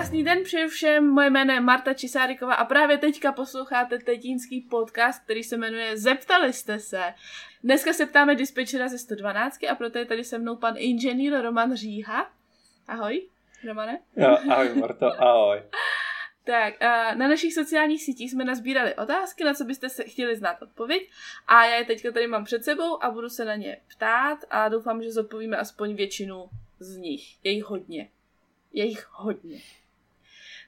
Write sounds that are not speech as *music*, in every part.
Krásný den přeju všem, moje jméno je Marta Čisáriková a právě teďka posloucháte tetínský podcast, který se jmenuje Zeptali jste se. Dneska se ptáme dispečera ze 112 a proto je tady se mnou pan inženýr Roman Říha. Ahoj, Romane. Jo, ahoj Marto, ahoj. *laughs* Tak, na našich sociálních sítích jsme nazbírali otázky, na co byste se chtěli znát odpověď a já je teďka tady mám před sebou a budu se na ně ptát a doufám, že zodpovíme aspoň většinu z nich. Je jich hodně. Je jich hodně.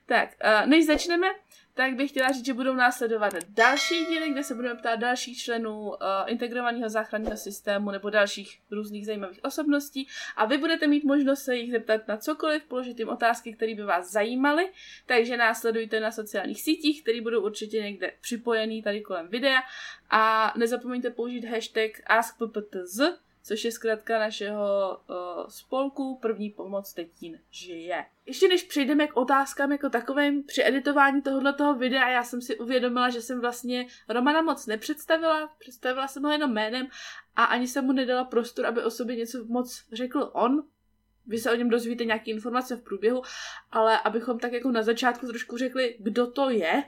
Tak, než začneme, tak bych chtěla říct, že budou následovat další díly, kde se budeme ptát dalších členů uh, integrovaného záchranného systému nebo dalších různých zajímavých osobností. A vy budete mít možnost se jich zeptat na cokoliv, položit jim otázky, které by vás zajímaly, takže následujte na sociálních sítích, které budou určitě někde připojený tady kolem videa. A nezapomeňte použít hashtag AskPPTZ, což je zkrátka našeho uh, spolku První pomoc Tetín žije. Ještě než přejdeme k otázkám jako takovým, při editování tohoto videa já jsem si uvědomila, že jsem vlastně Romana moc nepředstavila, představila jsem ho jenom jménem a ani jsem mu nedala prostor, aby o sobě něco moc řekl on, vy se o něm dozvíte nějaké informace v průběhu, ale abychom tak jako na začátku trošku řekli, kdo to je,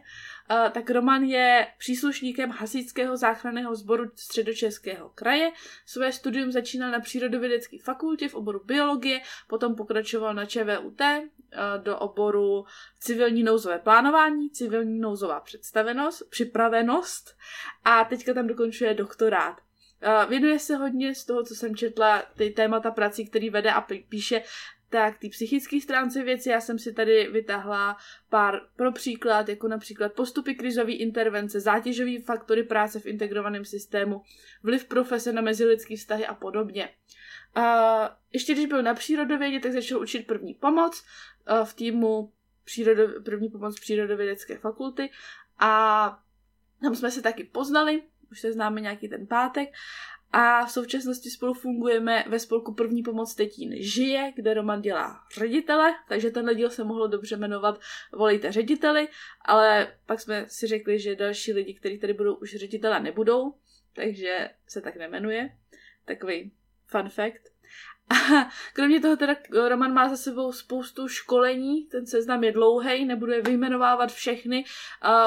tak Roman je příslušníkem hasičského záchranného sboru středočeského kraje. Své studium začínal na přírodovědecké fakultě v oboru biologie, potom pokračoval na ČVUT uh, do oboru civilní nouzové plánování, civilní nouzová představenost, připravenost a teďka tam dokončuje doktorát. Uh, věnuje se hodně z toho, co jsem četla, ty témata prací, který vede a píše, tak ty psychické stránce věci, já jsem si tady vytahla pár pro příklad, jako například postupy krizové intervence, zátěžové faktory práce v integrovaném systému, vliv profese na mezilidské vztahy a podobně. Uh, ještě když byl na přírodovědě, tak začal učit první pomoc uh, v týmu přírodo, první pomoc přírodovědecké fakulty a tam jsme se taky poznali, už se známe nějaký ten pátek a v současnosti spolu fungujeme ve spolku První pomoc Tetín žije, kde Roman dělá ředitele, takže tenhle díl se mohlo dobře jmenovat Volejte řediteli, ale pak jsme si řekli, že další lidi, kteří tady budou už ředitele nebudou, takže se tak nemenuje. Takový fun fact. A *laughs* kromě toho teda Roman má za sebou spoustu školení, ten seznam je dlouhý, nebudu je vyjmenovávat všechny,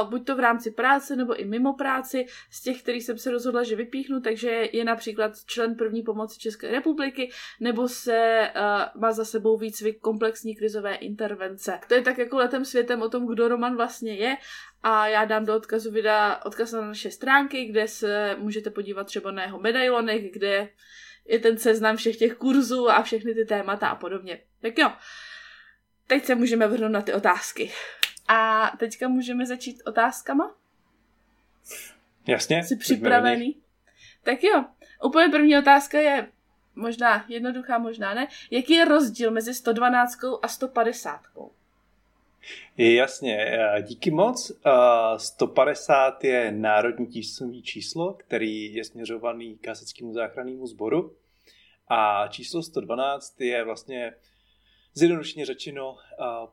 buď to v rámci práce nebo i mimo práci, z těch, kterých jsem se rozhodla, že vypíchnu, takže je například člen první pomoci České republiky, nebo se uh, má za sebou výcvik komplexní krizové intervence. To je tak jako letem světem o tom, kdo Roman vlastně je a já dám do odkazu videa odkaz na naše stránky, kde se můžete podívat třeba na jeho medailonek, kde je ten seznam všech těch kurzů a všechny ty témata a podobně. Tak jo, teď se můžeme vrhnout na ty otázky. A teďka můžeme začít otázkama? Jasně. Jsi připravený? Tak jo, úplně první otázka je možná jednoduchá, možná ne. Jaký je rozdíl mezi 112 a 150? Jasně, díky moc. 150 je národní tísňové číslo, který je směřovaný k hasičskému záchrannému sboru. A číslo 112 je vlastně zjednodušeně řečeno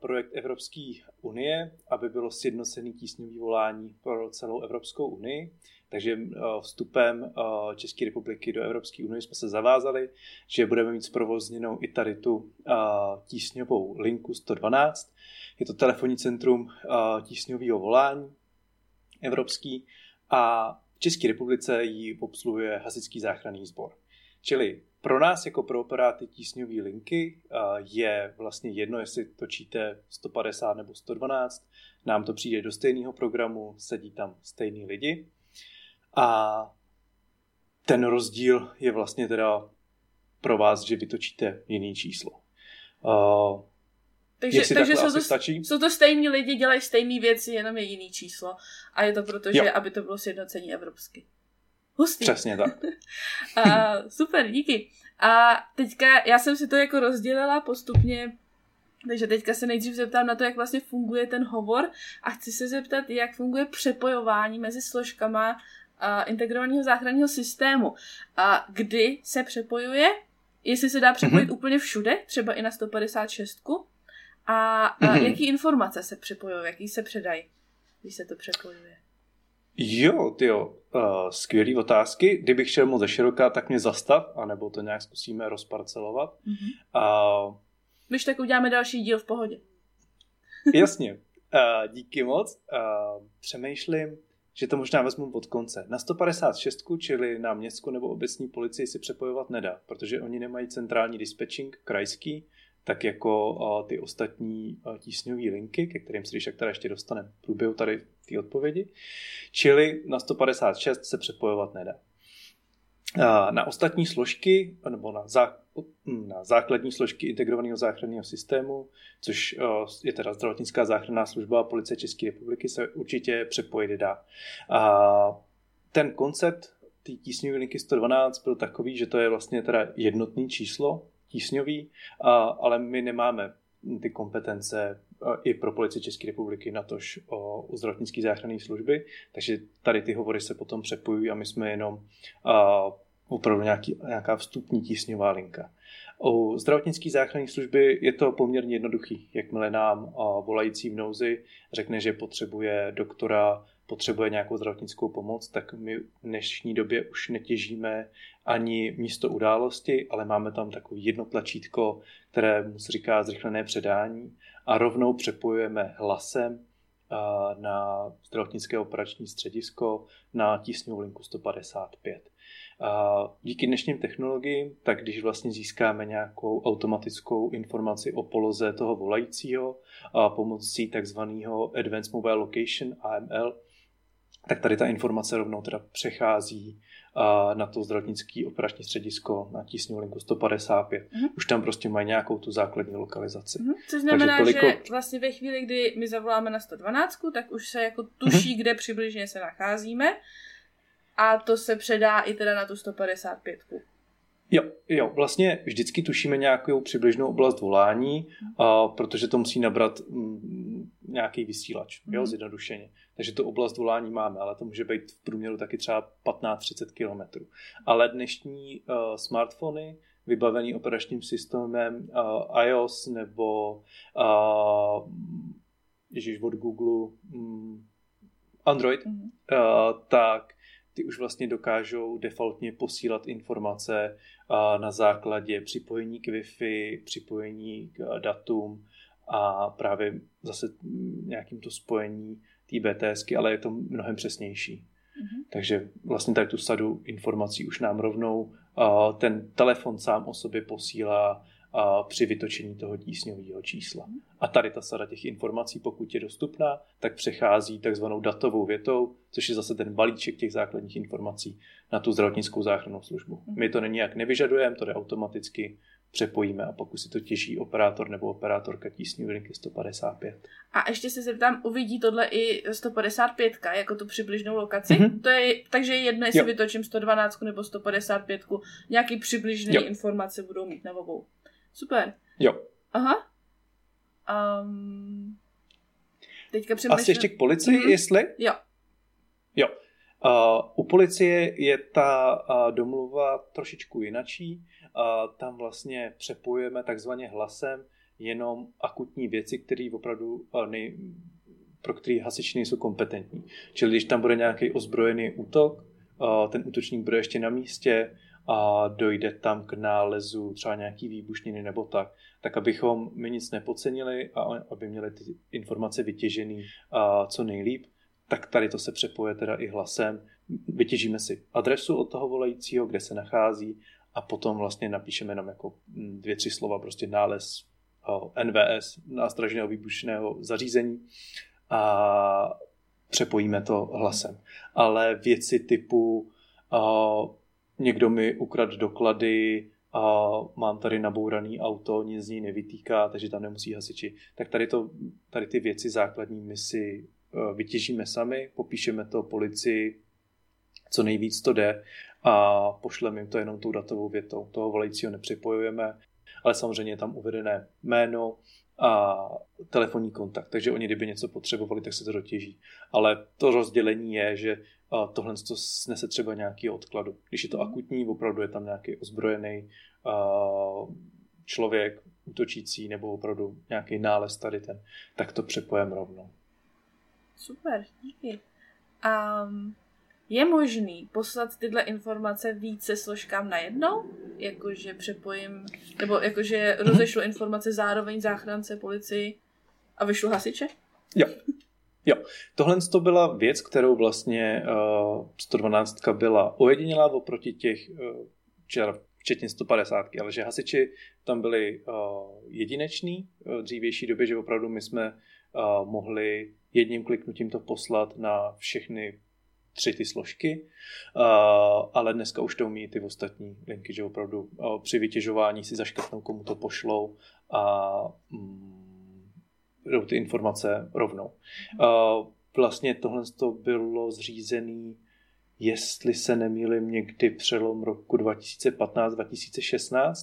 projekt Evropské unie, aby bylo sjednocený tísňový volání pro celou Evropskou unii. Takže vstupem České republiky do Evropské unie jsme se zavázali, že budeme mít zprovozněnou i tady tu tísňovou linku 112, je to telefonní centrum uh, tísňového volání evropský a v České republice ji obsluhuje Hasičský záchranný sbor. Čili pro nás jako pro operáty tísňové linky uh, je vlastně jedno, jestli točíte 150 nebo 112. Nám to přijde do stejného programu, sedí tam stejní lidi. A ten rozdíl je vlastně teda pro vás, že vytočíte jiný číslo. Uh, takže, takže jsou, to, stačí? jsou to stejní lidi, dělají stejné věci, jenom je jiný číslo. A je to proto, že aby to bylo sjednocení evropsky. Hustý. Přesně tak. *laughs* a, super, díky. A teďka já jsem si to jako rozdělila postupně, takže teďka se nejdřív zeptám na to, jak vlastně funguje ten hovor a chci se zeptat, jak funguje přepojování mezi složkama a, integrovaného záchranného systému. A kdy se přepojuje, jestli se dá přepojit mm-hmm. úplně všude, třeba i na 156, a, a mm-hmm. jaký informace se připojují, jaký se předají, když se to přepojuje? Jo, ty jo, uh, skvělý otázky. Kdybych šel moc ze široká, tak mě zastav, anebo to nějak zkusíme rozparcelovat. Mm-hmm. Uh, Když tak uděláme další díl v pohodě. *laughs* Jasně. Uh, díky moc. Uh, přemýšlím, že to možná vezmu pod konce. Na 156, čili na městskou nebo obecní policii si přepojovat nedá, protože oni nemají centrální dispatching krajský, tak jako ty ostatní tísňové linky, ke kterým se když tak teda ještě dostaneme v průběhu tady té odpovědi. Čili na 156 se přepojovat nedá. Na ostatní složky, nebo na, zá, na základní složky integrovaného záchranného systému, což je teda zdravotnická záchranná služba a policie České republiky, se určitě přepojit dá. A ten koncept té tísňové linky 112 byl takový, že to je vlastně teda jednotný číslo tísňový, ale my nemáme ty kompetence i pro policii České republiky, natož o, u zdravotnické záchranné služby, takže tady ty hovory se potom přepojují a my jsme jenom opravdu nějaký, nějaká vstupní tísňová linka. U zdravotnické záchranné služby je to poměrně jednoduchý. Jakmile nám volající v nouzi řekne, že potřebuje doktora, potřebuje nějakou zdravotnickou pomoc, tak my v dnešní době už netěžíme ani místo události, ale máme tam takový jedno tlačítko, které mu se říká zrychlené předání a rovnou přepojujeme hlasem na zdravotnické operační středisko na tísňovou linku 155. Díky dnešním technologiím, tak když vlastně získáme nějakou automatickou informaci o poloze toho volajícího pomocí takzvaného Advanced Mobile Location AML, tak tady ta informace rovnou teda přechází na to zdravotnické operační středisko na tísňovou linku 155. Mm-hmm. Už tam prostě mají nějakou tu základní lokalizaci. Mm-hmm. Což znamená, toliko... že vlastně ve chvíli, kdy my zavoláme na 112, tak už se jako tuší, mm-hmm. kde přibližně se nacházíme a to se předá i teda na tu 155. Jo, jo, vlastně vždycky tušíme nějakou přibližnou oblast volání, a, protože to musí nabrat m, mm, nějaký vysílač, mm. jo, mhm. zjednodušeně. Takže tu oblast volání máme, ale to může být v průměru taky třeba 15-30 km. Ale dnešní uh, smartfony vybavený operačním systémem uh, iOS nebo uh, ježiš, od Google um, Android, mm. uh, tak ty už vlastně dokážou defaultně posílat informace na základě připojení k Wi-Fi, připojení k datům a právě zase nějakým to spojení té BTSky, ale je to mnohem přesnější. Mm-hmm. Takže vlastně tak tu sadu informací už nám rovnou ten telefon sám o sobě posílá a při vytočení toho tísňového čísla. A tady ta sada těch informací, pokud je dostupná, tak přechází takzvanou datovou větou, což je zase ten balíček těch základních informací na tu zdravotnickou záchrannou službu. My to nijak nevyžadujeme, to jde automaticky, přepojíme a pokud si to těží operátor nebo operátorka tísňové linky 155. A ještě se zeptám, uvidí tohle i 155, jako tu přibližnou lokaci? Mm-hmm. To je, takže je jedno, jestli jo. vytočím 112 nebo 155, nějaký přibližné informace budou mít na obou. Super. Jo. Aha. Um, teďka přemýšlím... Asi ještě k policii, mm-hmm. jestli? Jo. Jo. Uh, u policie je ta uh, domluva trošičku jinačí. Uh, tam vlastně přepojujeme takzvaně hlasem jenom akutní věci, které opravdu uh, nej, pro které hasiči nejsou kompetentní. Čili když tam bude nějaký ozbrojený útok, ten útočník bude ještě na místě, a dojde tam k nálezu třeba nějaký výbušniny nebo tak, tak abychom my nic nepocenili a aby měli ty informace vytěžený a co nejlíp, tak tady to se přepoje teda i hlasem. Vytěžíme si adresu od toho volajícího, kde se nachází a potom vlastně napíšeme jenom jako mm, dvě, tři slova, prostě nález NVS, nástražného výbušného zařízení a přepojíme to hlasem. Ale věci typu někdo mi ukrad doklady a mám tady nabouraný auto, nic z ní nevytýká, takže tam nemusí hasiči. Tak tady, to, tady ty věci základní my si e, vytěžíme sami, popíšeme to policii, co nejvíc to jde a pošleme jim to jenom tou datovou větou. Toho volajícího nepřipojujeme, ale samozřejmě je tam uvedené jméno a telefonní kontakt, takže oni kdyby něco potřebovali, tak se to dotěží. Ale to rozdělení je, že a tohle to snese třeba nějaký odkladu. Když je to mhm. akutní, opravdu je tam nějaký ozbrojený člověk útočící nebo opravdu nějaký nález tady ten, tak to přepojem rovnou. Super, díky. Um, je možný poslat tyhle informace více složkám najednou? Jakože přepojím, nebo jakože rozešlu informace zároveň záchrance policii? A vyšlo hasiče? Jo. Jo, tohle to byla věc, kterou vlastně uh, 112 byla ojedinělá oproti těch, uh, včetně 150, ale že hasiči tam byli uh, jedineční v dřívější době, že opravdu my jsme uh, mohli jedním kliknutím to poslat na všechny tři ty složky, uh, ale dneska už to umí ty ostatní linky, že opravdu uh, při vytěžování si zaškrtnou, komu to pošlou a um, jdou ty informace rovnou. Uh, vlastně tohle to bylo zřízené, jestli se nemýlím, někdy přelom roku 2015-2016,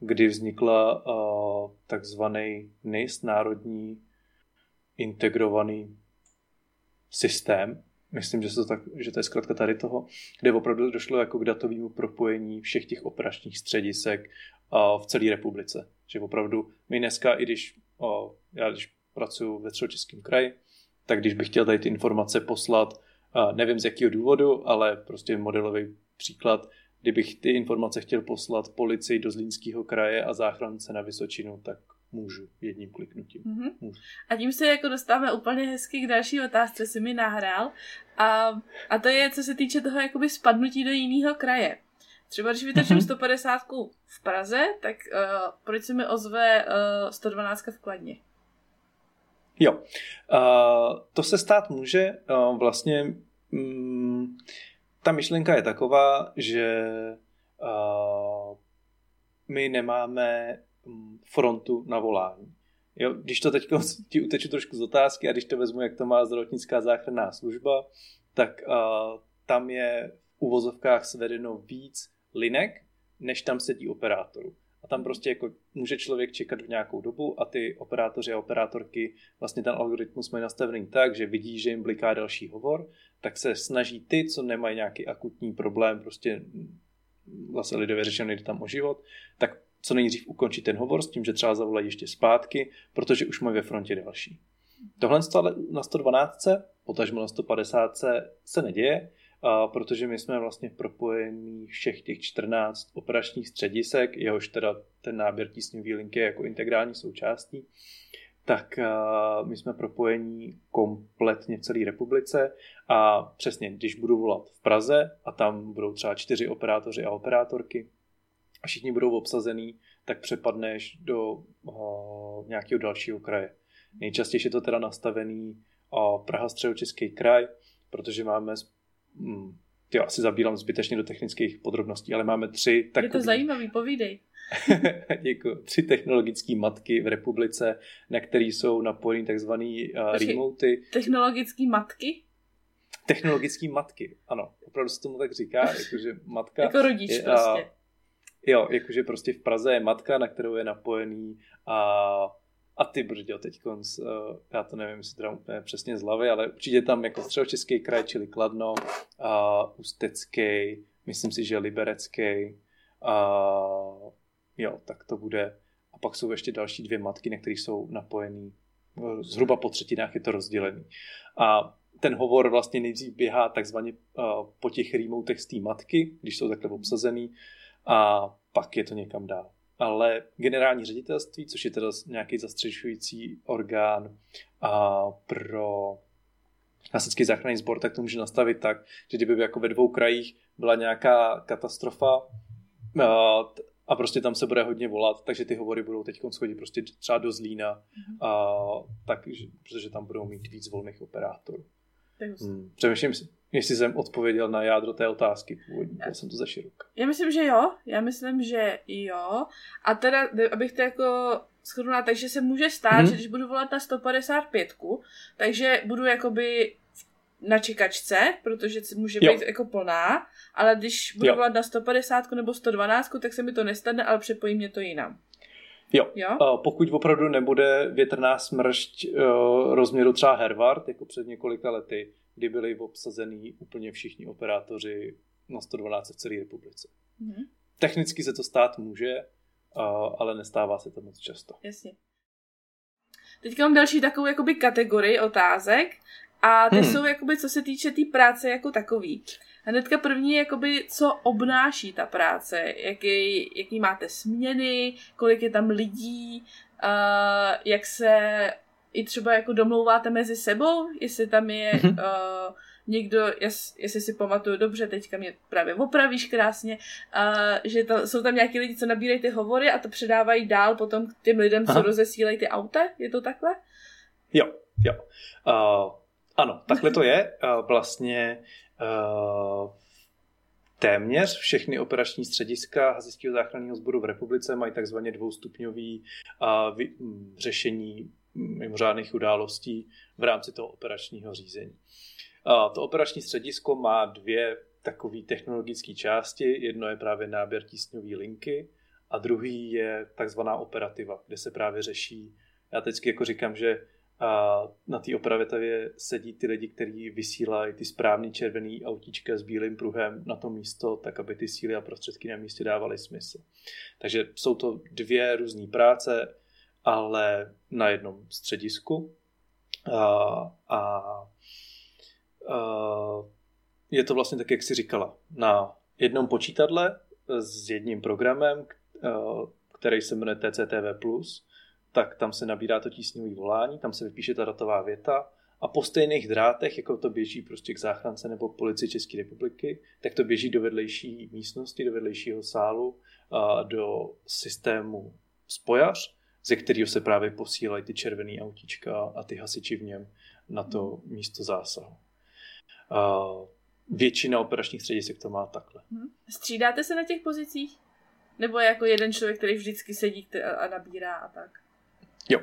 kdy vznikla uh, takzvaný NIST, Národní integrovaný systém, myslím, že, to tak, že to je zkrátka tady toho, kde opravdu došlo jako k datovému propojení všech těch operačních středisek uh, v celé republice. Že opravdu my dneska, i když já když pracuji ve Středočeském kraji, tak když bych chtěl tady ty informace poslat, nevím z jakého důvodu, ale prostě modelový příklad, kdybych ty informace chtěl poslat policii do Zlínského kraje a záchrance na Vysočinu, tak můžu jedním kliknutím. Mm-hmm. Můžu. A tím se jako dostáváme úplně hezky k další otázce, si mi nahrál. A, a to je, co se týče toho jakoby spadnutí do jiného kraje. Třeba když vytočím mm-hmm. 150 v Praze, tak uh, proč se mi ozve uh, 112 v Kladně? Jo, uh, to se stát může. Uh, vlastně um, ta myšlenka je taková, že uh, my nemáme Mm, frontu na volání. Jo, když to teď ti uteču trošku z otázky a když to vezmu, jak to má zdravotnická záchranná služba, tak uh, tam je v uvozovkách svedeno víc linek, než tam sedí operátorů. A tam prostě jako může člověk čekat v nějakou dobu a ty operátoři a operátorky vlastně ten algoritmus mají nastavený tak, že vidí, že jim bliká další hovor, tak se snaží ty, co nemají nějaký akutní problém, prostě vlastně lidově řečeno jde tam o život, tak co nejdřív ukončit ten hovor s tím, že třeba zavolají ještě zpátky, protože už mají ve frontě další. Tohle na 112, potažmo na 150 se neděje, protože my jsme vlastně propojení všech těch 14 operačních středisek, jehož teda ten náběr tísňový linky je jako integrální součástí, tak my jsme propojení kompletně v celé republice a přesně, když budu volat v Praze a tam budou třeba čtyři operátoři a operátorky, a všichni budou obsazený, tak přepadneš do nějakého dalšího kraje. Nejčastěji je to teda nastavený Praha středočeský kraj, protože máme, hm, já asi zabírám zbytečně do technických podrobností, ale máme tři takový... Je to zajímavý, povídej. *laughs* Děkuji. Tři technologické matky v republice, na které jsou napojeny takzvané uh, remoty. Technologické matky? Technologické matky, ano. Opravdu se tomu tak říká, *laughs* jakože matka... jako rodič je, prostě. Uh, Jo, jakože prostě v Praze je matka, na kterou je napojený a, a ty brďo teď konc, uh, já to nevím, jestli teda úplně přesně z hlavy, ale určitě tam jako středočeský kraj, čili Kladno, uh, Ústecký, myslím si, že Liberecký, uh, jo, tak to bude. A pak jsou ještě další dvě matky, na kterých jsou napojený zhruba po třetinách je to rozdělený. A ten hovor vlastně nejdřív běhá takzvaně uh, po těch remotech z té matky, když jsou takhle obsazený, a pak je to někam dál. Ale generální ředitelství, což je teda nějaký zastřešující orgán a pro hasičský záchranný sbor, tak to může nastavit tak, že kdyby jako ve dvou krajích byla nějaká katastrofa a prostě tam se bude hodně volat, takže ty hovory budou teď schodit prostě třeba do Zlína, mm-hmm. a, tak, protože tam budou mít víc volných operátorů. Hmm. Přemýšlím si, jestli jsem odpověděl na jádro té otázky původní, já jsem to za široká. Já myslím, že jo, já myslím, že jo. A teda, abych to jako shrnula, takže se může stát, hmm. že když budu volat na 155, takže budu jakoby na čekačce, protože může jo. být jako plná, ale když budu jo. volat na 150 nebo 112, tak se mi to nestane, ale přepojí mě to jinam. Jo. jo? Pokud opravdu nebude větrná smršť uh, rozměru třeba Hervard, jako před několika lety, kdy byli obsazený úplně všichni operátoři na 112 v celé republice. Mm-hmm. Technicky se to stát může, ale nestává se to moc často. Jasně. Teďka mám další takovou jakoby kategorii otázek a ty hmm. jsou jakoby, co se týče té tý práce jako takový. Hnedka první je jakoby, co obnáší ta práce, jaký, jaký máte směny, kolik je tam lidí, uh, jak se i třeba jako domlouváte mezi sebou, jestli tam je uh, někdo, jes, jestli si pamatuju dobře, teďka mě právě opravíš krásně, uh, že to, jsou tam nějaký lidi, co nabírají ty hovory a to předávají dál potom k těm lidem, Aha. co rozesílají ty auta, je to takhle? Jo, jo. Uh, ano, takhle to je. Uh, vlastně uh, téměř všechny operační střediska Hasičského záchranného sboru v republice mají takzvaně dvoustupňový uh, vy, m, řešení mimořádných událostí v rámci toho operačního řízení. To operační středisko má dvě takové technologické části. Jedno je právě náběr tísňové linky a druhý je takzvaná operativa, kde se právě řeší, já teď jako říkám, že na té opravitavě sedí ty lidi, kteří vysílají ty správný červený autíčka s bílým pruhem na to místo, tak aby ty síly a prostředky na místě dávaly smysl. Takže jsou to dvě různé práce, ale na jednom středisku. A, a, a je to vlastně tak, jak jsi říkala, na jednom počítadle s jedním programem, který se jmenuje TCTV+, tak tam se nabírá to tísňové volání, tam se vypíše ta datová věta a po stejných drátech, jako to běží prostě k záchrance nebo policii České republiky, tak to běží do vedlejší místnosti, do vedlejšího sálu, a do systému spojař, ze kterého se právě posílají ty červený autíčka a ty hasiči v něm na to místo zásahu. Většina operačních středisek to má takhle. Mhm. Střídáte se na těch pozicích? Nebo jako jeden člověk, který vždycky sedí a nabírá a tak? Jo.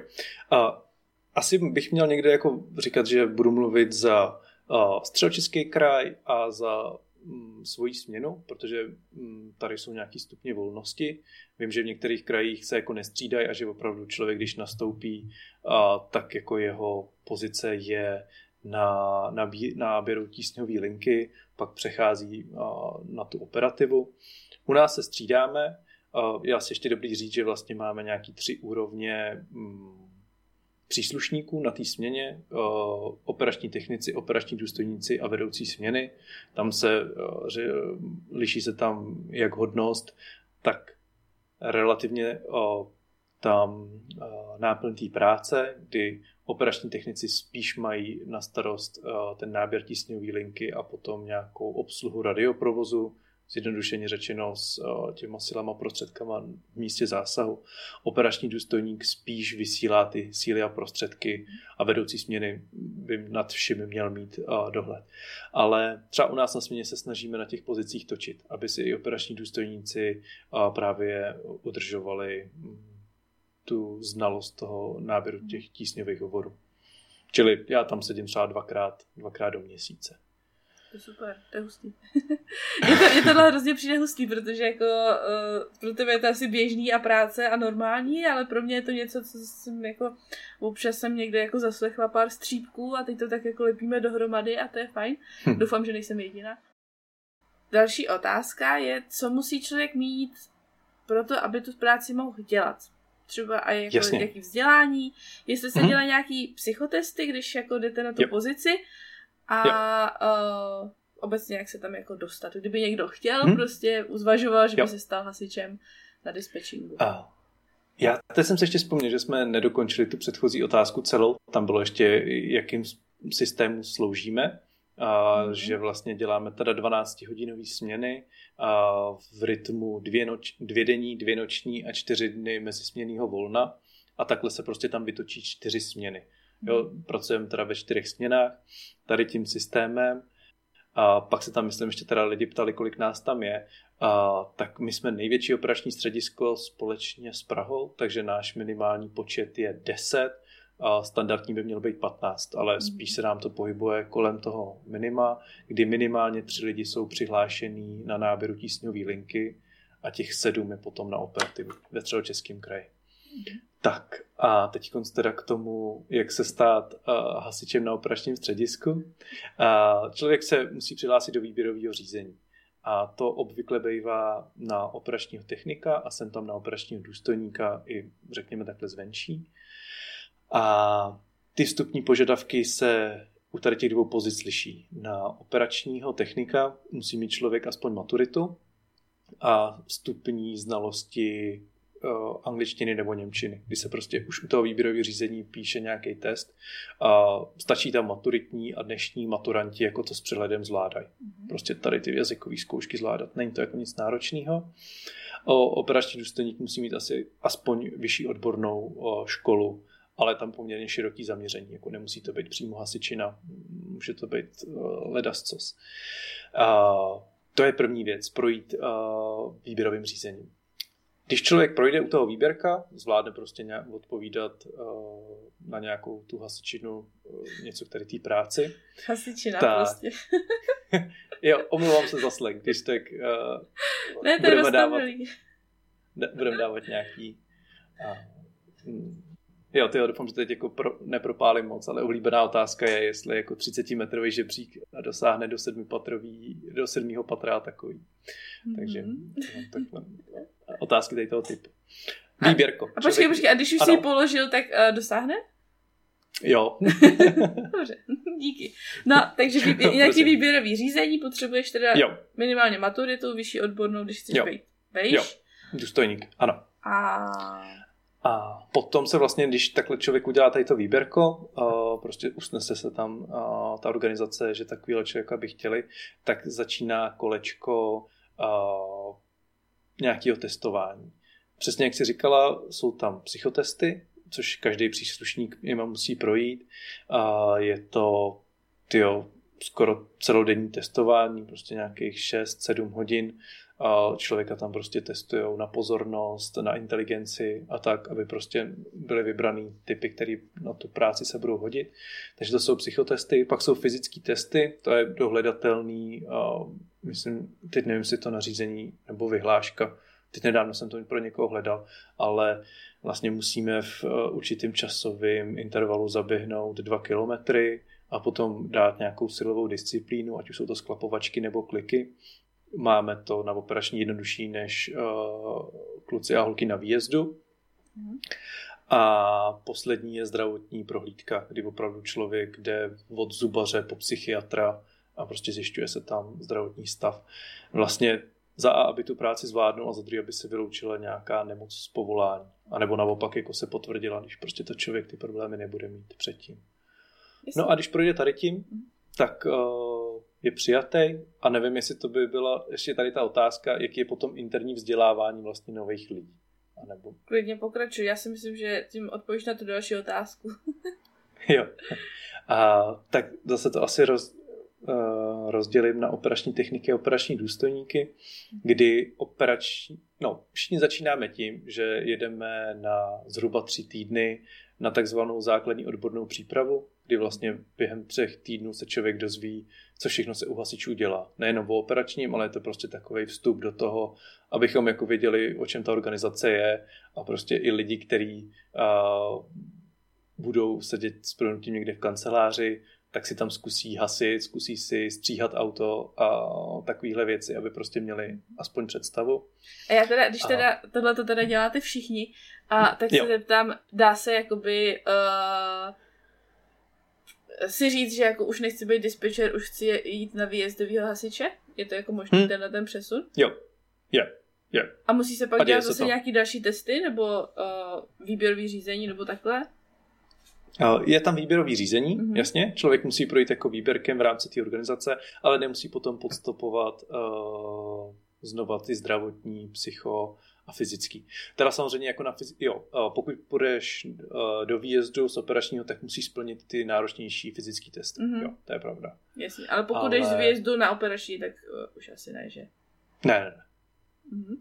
Asi bych měl někde jako říkat, že budu mluvit za uh, středočeský kraj a za svoji směnu, protože um, tady jsou nějaký stupně volnosti. Vím, že v některých krajích se jako nestřídají a že opravdu člověk, když nastoupí, tak jako jeho pozice je na, náběru tísňové linky, pak přechází na tu operativu. U nás se střídáme, je asi ještě dobrý říct, že vlastně máme nějaký tři úrovně mm, příslušníků na té směně, operační technici, operační důstojníci a vedoucí směny. Tam se liší se tam jak hodnost, tak relativně tam náplň té práce, kdy operační technici spíš mají na starost ten náběr tísňové linky a potom nějakou obsluhu radioprovozu, zjednodušeně řečeno s těma silama prostředkama v místě zásahu. Operační důstojník spíš vysílá ty síly a prostředky a vedoucí směny by nad všemi měl mít dohled. Ale třeba u nás na směně se snažíme na těch pozicích točit, aby si i operační důstojníci právě udržovali um, tu znalost toho náběru těch tísňových hovorů. Čili já tam sedím třeba dvakrát, dvakrát do měsíce. To je super, to je hustý. *laughs* je, to, je tohle hrozně přijde hustý, protože jako uh, pro tebe je to asi běžný a práce a normální, ale pro mě je to něco, co jsem jako občas jsem někde jako zaslechla pár střípků a teď to tak jako lepíme dohromady a to je fajn. Hm. Doufám, že nejsem jediná. Další otázka je, co musí člověk mít pro to, aby tu práci mohl dělat. Třeba a jako jaký vzdělání, jestli se mm-hmm. dělá nějaký psychotesty, když jako jdete na tu jo. pozici, a uh, obecně jak se tam jako dostat. Kdyby někdo chtěl, hmm? prostě uzvažoval, že by jo. se stal hasičem na dispečingu. A já teď jsem se ještě vzpomněl, že jsme nedokončili tu předchozí otázku celou. Tam bylo ještě, jakým systému sloužíme. A mm. že vlastně děláme teda 12 hodinové směny a v rytmu dvě, noč, dvě denní, dvě noční a čtyři dny mezisměnného volna a takhle se prostě tam vytočí čtyři směny. Jo, pracujeme teda ve čtyřech směnách, tady tím systémem. A pak se tam, myslím, ještě teda lidi ptali, kolik nás tam je. A, tak my jsme největší operační středisko společně s Prahou, takže náš minimální počet je 10. A standardní by měl být 15, ale mhm. spíš se nám to pohybuje kolem toho minima, kdy minimálně tři lidi jsou přihlášení na náběru tísňové linky a těch sedm je potom na operativu ve středočeském kraji. Tak a teď teda k tomu, jak se stát uh, hasičem na operačním středisku. Uh, člověk se musí přihlásit do výběrového řízení. A to obvykle bývá na operačního technika a jsem tam na operačního důstojníka i řekněme takhle zvenčí. A ty vstupní požadavky se u tady těch dvou pozic liší. Na operačního technika musí mít člověk aspoň maturitu a vstupní znalosti uh, angličtiny nebo němčiny, kdy se prostě už u toho výběrového řízení píše nějaký test. Uh, stačí tam maturitní a dnešní maturanti jako to s přehledem zvládají. Mm-hmm. Prostě tady ty jazykové zkoušky zvládat. Není to jako nic náročného. Operační důstojník musí mít asi aspoň vyšší odbornou o, školu, ale tam poměrně široký zaměření. Jako nemusí to být přímo hasičina, může to být uh, ledascos. Uh, to je první věc, projít uh, výběrovým řízením. Když člověk projde u toho výběrka, zvládne prostě nějak odpovídat uh, na nějakou tu hasičinu uh, něco k tady té práci. Hasičina tak, prostě. *laughs* jo, omlouvám se za slang, když tak uh, ne, to budeme, dávat, budeme dávat nějaký uh, Jo, ty doufám, že teď jako pro, nepropálím moc, ale oblíbená otázka je, jestli jako 30 metrový žebřík dosáhne do sedmi patrový, do sedmého patra takový. Mm-hmm. Takže no, takhle. Otázky tady toho typu. Výběrko. A počkej, počkej, a když už ano. si ji položil, tak uh, dosáhne? Jo. *laughs* Dobře, *laughs* díky. No, takže výbě- no, *laughs* nějaký výběrový řízení, potřebuješ teda jo. minimálně maturitu, vyšší odbornou, když chceš jo. být. Vejš? Jo, důstojník, ano. A a potom se vlastně, když takhle člověk udělá tady to výběrko, prostě usnese se tam ta organizace, že takovýhle člověka by chtěli, tak začíná kolečko nějakého testování. Přesně jak jsi říkala, jsou tam psychotesty, což každý příslušník jima musí projít. Je to tyjo, skoro celodenní testování, prostě nějakých 6-7 hodin člověka tam prostě testují na pozornost, na inteligenci a tak, aby prostě byly vybraný typy, které na tu práci se budou hodit. Takže to jsou psychotesty, pak jsou fyzické testy, to je dohledatelný, myslím, teď nevím, jestli to nařízení nebo vyhláška, teď nedávno jsem to pro někoho hledal, ale vlastně musíme v e, určitým časovém intervalu zaběhnout dva kilometry a potom dát nějakou silovou disciplínu, ať už jsou to sklapovačky nebo kliky Máme to na operační jednodušší než uh, kluci a holky na výjezdu. Mm. A poslední je zdravotní prohlídka, kdy opravdu člověk jde od zubaře po psychiatra a prostě zjišťuje se tam zdravotní stav. Vlastně za A, aby tu práci zvládnul a za druhé, aby se vyloučila nějaká nemoc z povolání. A nebo naopak jako se potvrdila, když prostě to člověk ty problémy nebude mít předtím. No a když projde tady tím, mhm. tak uh, je přijatý a nevím, jestli to by byla ještě tady ta otázka, jaký je potom interní vzdělávání vlastně nových lidí. A nebo... Klidně pokračuj, já si myslím, že tím odpovíš na tu další otázku. *laughs* jo. A tak zase to asi roz, uh, rozdělím na operační techniky a operační důstojníky, kdy operační, no všichni začínáme tím, že jedeme na zhruba tři týdny na takzvanou základní odbornou přípravu, kdy vlastně během třech týdnů se člověk dozví, co všechno se u hasičů dělá. Nejenom o operačním, ale je to prostě takový vstup do toho, abychom jako věděli, o čem ta organizace je a prostě i lidi, kteří budou sedět s pronutím někde v kanceláři, tak si tam zkusí hasit, zkusí si stříhat auto a takovéhle věci, aby prostě měli aspoň představu. A já teda, když teda tohle to teda děláte všichni, a tak se zeptám, dá se jakoby uh, si říct, že jako už nechci být dispečer, už chci jít na výjezdovýho hasiče? Je to jako možný hmm. tenhle ten přesun? Jo, je, je. A musí se pak dělat zase to. nějaký další testy, nebo uh, výběrový řízení, nebo takhle? Je tam výběrový řízení, mm-hmm. jasně. Člověk musí projít jako výběrkem v rámci té organizace, ale nemusí potom podstupovat uh, znova ty zdravotní, psycho a fyzický. Teda samozřejmě jako na fyzi- jo, pokud půjdeš do výjezdu z operačního, tak musíš splnit ty náročnější fyzické testy. Mm-hmm. Jo, to je pravda. Jasně, ale pokud ale... jdeš z výjezdu na operační, tak uh, už asi ne, že? Ne, ne, ne. Mm-hmm.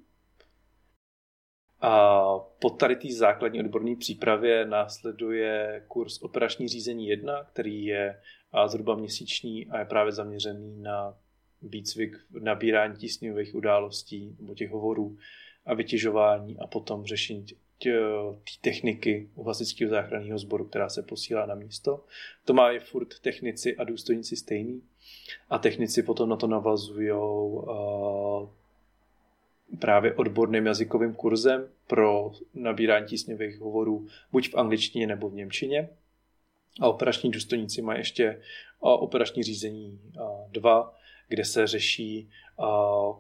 A po tady té základní odborné přípravě následuje kurz operační řízení 1, který je zhruba měsíční a je právě zaměřený na výcvik nabírání tísňových událostí nebo těch hovorů a vytěžování a potom řešení té techniky u hasičského záchranného sboru, která se posílá na místo. To má je furt technici a důstojníci stejný a technici potom na to navazují uh, právě odborným jazykovým kurzem pro nabírání tísňových hovorů buď v angličtině nebo v němčině. A operační důstojníci mají ještě operační řízení 2, kde se řeší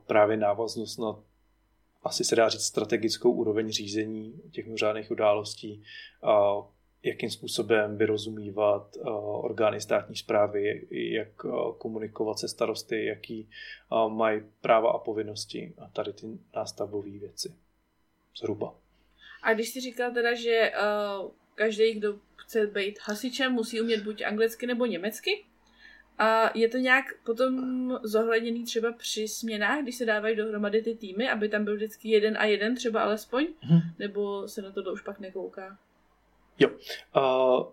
právě návaznost na asi se dá říct strategickou úroveň řízení těch mimořádných událostí, jakým způsobem vyrozumívat orgány státní zprávy, jak komunikovat se starosty, jaký mají práva a povinnosti a tady ty nástavbové věci. Zhruba. A když jsi říkal teda, že uh, každý, kdo chce být hasičem, musí umět buď anglicky nebo německy, a je to nějak potom zohledněný třeba při směnách, když se dávají dohromady ty týmy, aby tam byl vždycky jeden a jeden třeba alespoň? Hmm. Nebo se na to už pak nekouká? Jo. Uh,